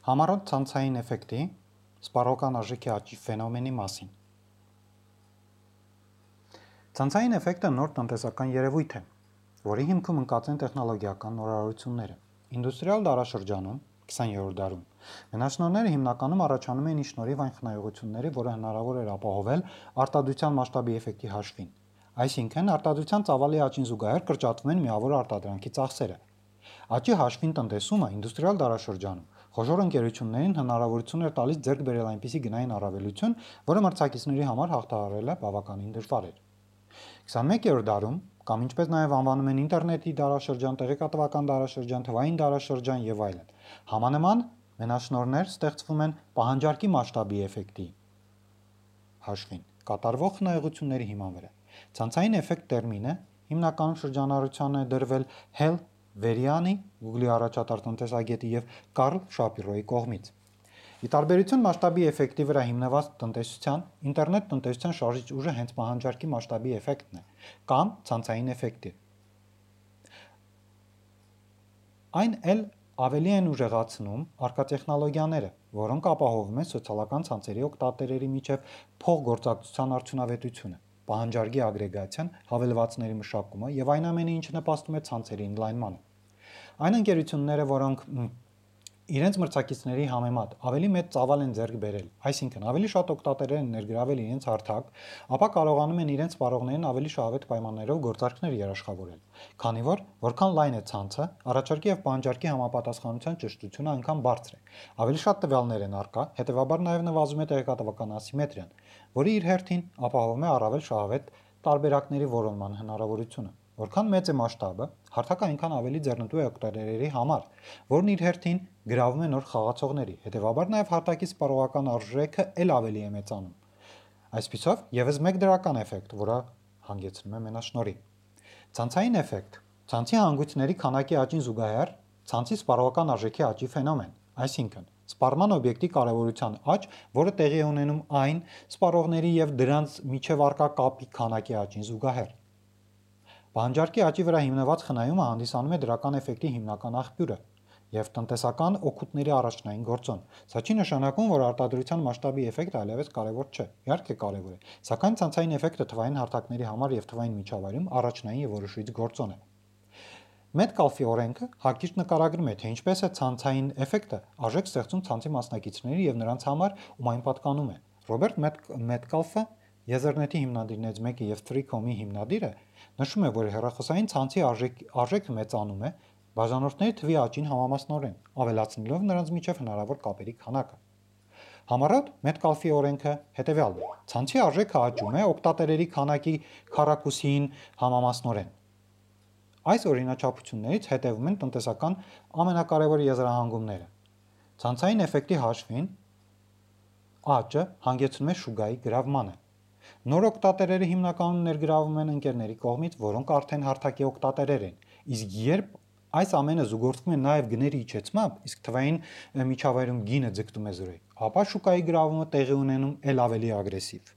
Համառոտ ցանցային էֆեկտի սպառողական արժեքի աճի ֆենոմենի մասին։ Ցանցային էֆեկտը նոր տնտեսական երևույթ է, որի հիմքում ընկած են տեխնոլոգիական նորարարությունները։ Ինդուստրիալ դարաշրջանում 20-րդ դարում մենաշնորհները հիմնականում առաջանում էին ի շնորհիվ այն խնայողությունների, որը հնարավոր էր ապահովել արտադրության մասշտաբի էֆեկտի հաշվին։ Այսինքն արտադրության ծավալի աճին զուգահեռ կրճատվում են միավոր արտադրանքի ծախսերը։ Աճի հաշվին տնտեսումը ինդուստրիալ դարաշրջանում խոշոր ընկերություններին հնարավորություն էր տալիս ձեռք բերել այնպիսի գնային առավելություն, որը մրցակիցների համար հաղթահարելը բավականին դժվար էր։ 21-րդ դարում, կամ ինչպես նաև անվանում են ինտերնետի դարաշրջան, տեղեկատվական դարաշրջան, թվային դարաշրջան եւ այլն, համանման մենաշնորհներ ստեղծվում են պահանջարկի մասշտաբի էֆեկտի հաշվին կատարվող խնայողությունների հիման վրա։ Ցանցային էֆեկտ տերմինը հիմնականում շրջանառության է դրվել Hell Վերյանի, Google-ի առաջատար տնտեսագետի եւ Կարլ Շապիրոյի կողմից։ Ի տարբերություն մասշտաբի էֆեկտի վրա հիմնված տնտեսության, ինտերնետ տնտեսության շարժիչ ուժը հենց պահանջարկի մասշտաբի էֆեկտն է կամ ցանցային էֆեկտը։ Այն էլ ավելի են ուժեղացնում արկա տեխնոլոգիաները, որոնք ապահովում են սոցիալական ցանցերի օգտատերերի միջև փոխգործակցության արդյունավետությունը պահանջարկի ագրեգացիան, հավելվածների մշակումը եւ այն ամենը, ինչը նպաստում է ցանցերի ինլայնմանը։ Այն ընկերությունները, որոնք իրենց մրցակիցների համեմատ ավելի մեծ ծավալ են ձեռք բերել, այսինքն ավելի շատ օկտատերեր են ներգրավել իրենց հարթակ, ապա կարողանում են իրենց սպառողներին ավելի շահավետ պայմաններով գործարքներ երաշխավորել։ Քանի որ որքան լայն է ցանցը, առաջարկի եւ պահանջարկի համապատասխանության ճշտությունը այնքան բարձր է։ Ավելի շատ տվյալներ են արկա, հետեւաբար նաեւ նվազում է տեղեկատվական ասիմետրիան, որը իր հերթին ապահովում է առավել շահավետ տարբերակների որոնման հնարավորությունը։ Որքան մեծ է մասշտաբը, հարթակը այնքան ավելի ձեռնտու է օկտատերերի համար, որն իր հերթին գրավում է նոր խաղացողների, հետևաբար նաև հարթակի սպառողական արժեքը ել ավելի է մեծանում։ Այսպիսով, եւս մեկ դրական էֆեկտ, որը հանգեցնում է մենաշնորի։ Ցանցային էֆեկտ. Ցանցի հանգույցների քանակի աճին զուգահեռ ցանցի սպառողական արժեքի աճի ֆենոմեն, այսինքն սպառման օբյեկտի կարևորության աճ, որը տեղի է ունենում այն սպառողների եւ դրանց միջև արկա կապի քանակի աճին զուգահեռ։ Բանջարկի աճի վրա հիմնված խնայումը հանդիսանում է դրական էֆեկտի հիմնական աղբյուրը եւ տնտեսական օգուտների առաջնային գործոն։ Սա չի նշանակում, որ արտադրության մասշտաբի էֆեկտը այլևս կարևոր չէ։ Իհարկե կարևոր է, սակայն ցանցային էֆեկտը թվային հարթակների համար եւ թվային միջավայրում առաջնային եւ որոշիչ գործոն է։ Մեդկալֆի օրենքը հակիրճ նկարագրում է, թե ինչպես է ցանցային էֆեկտը արժեք ստեղծում ցանցի մասնակիցների եւ նրանց համար, ում այն պատկանում է։ Ռոբերտ Մեդկալֆը Եզերնետի հիմնադիրներից մեկը եւ 3Com-ի հիմնադիրը նշում է, որ հեռախոսային ցանցի արժեք, արժեքը մեծանում է բաժանորդների թվի աճին համամասնորեն, ավելացնելով նրանց միջև հնարավոր կապերի քանակը։ Համառոտ Metcalfe-ի օրենքը հետևյալն է. ցանցի արժեքը աճում է օկտատերերի քանակի քառակուսիին համամասնորեն։ Այս օրինաչափություններից հետևում են տնտեսական ամենակարևոր եզրահանգումները։ Ցանցային էֆեկտի հաշվին աճը հանգեցնում է շուգայի գրավմանը։ Նոր օկտատերերը հիմնականում ներգրավում են ընկերների կողմից, որոնք արդեն հարթակի օկտատերեր են։ Իսկ երբ այս ամենը զուգորդվում է նաև գների իջեցմամբ, իսկ թվային միջավայրում գինը ձգտում է զրոյ, ապա շուկայի գրավումը տեղի ունենում ել ավելի ագրեսիվ։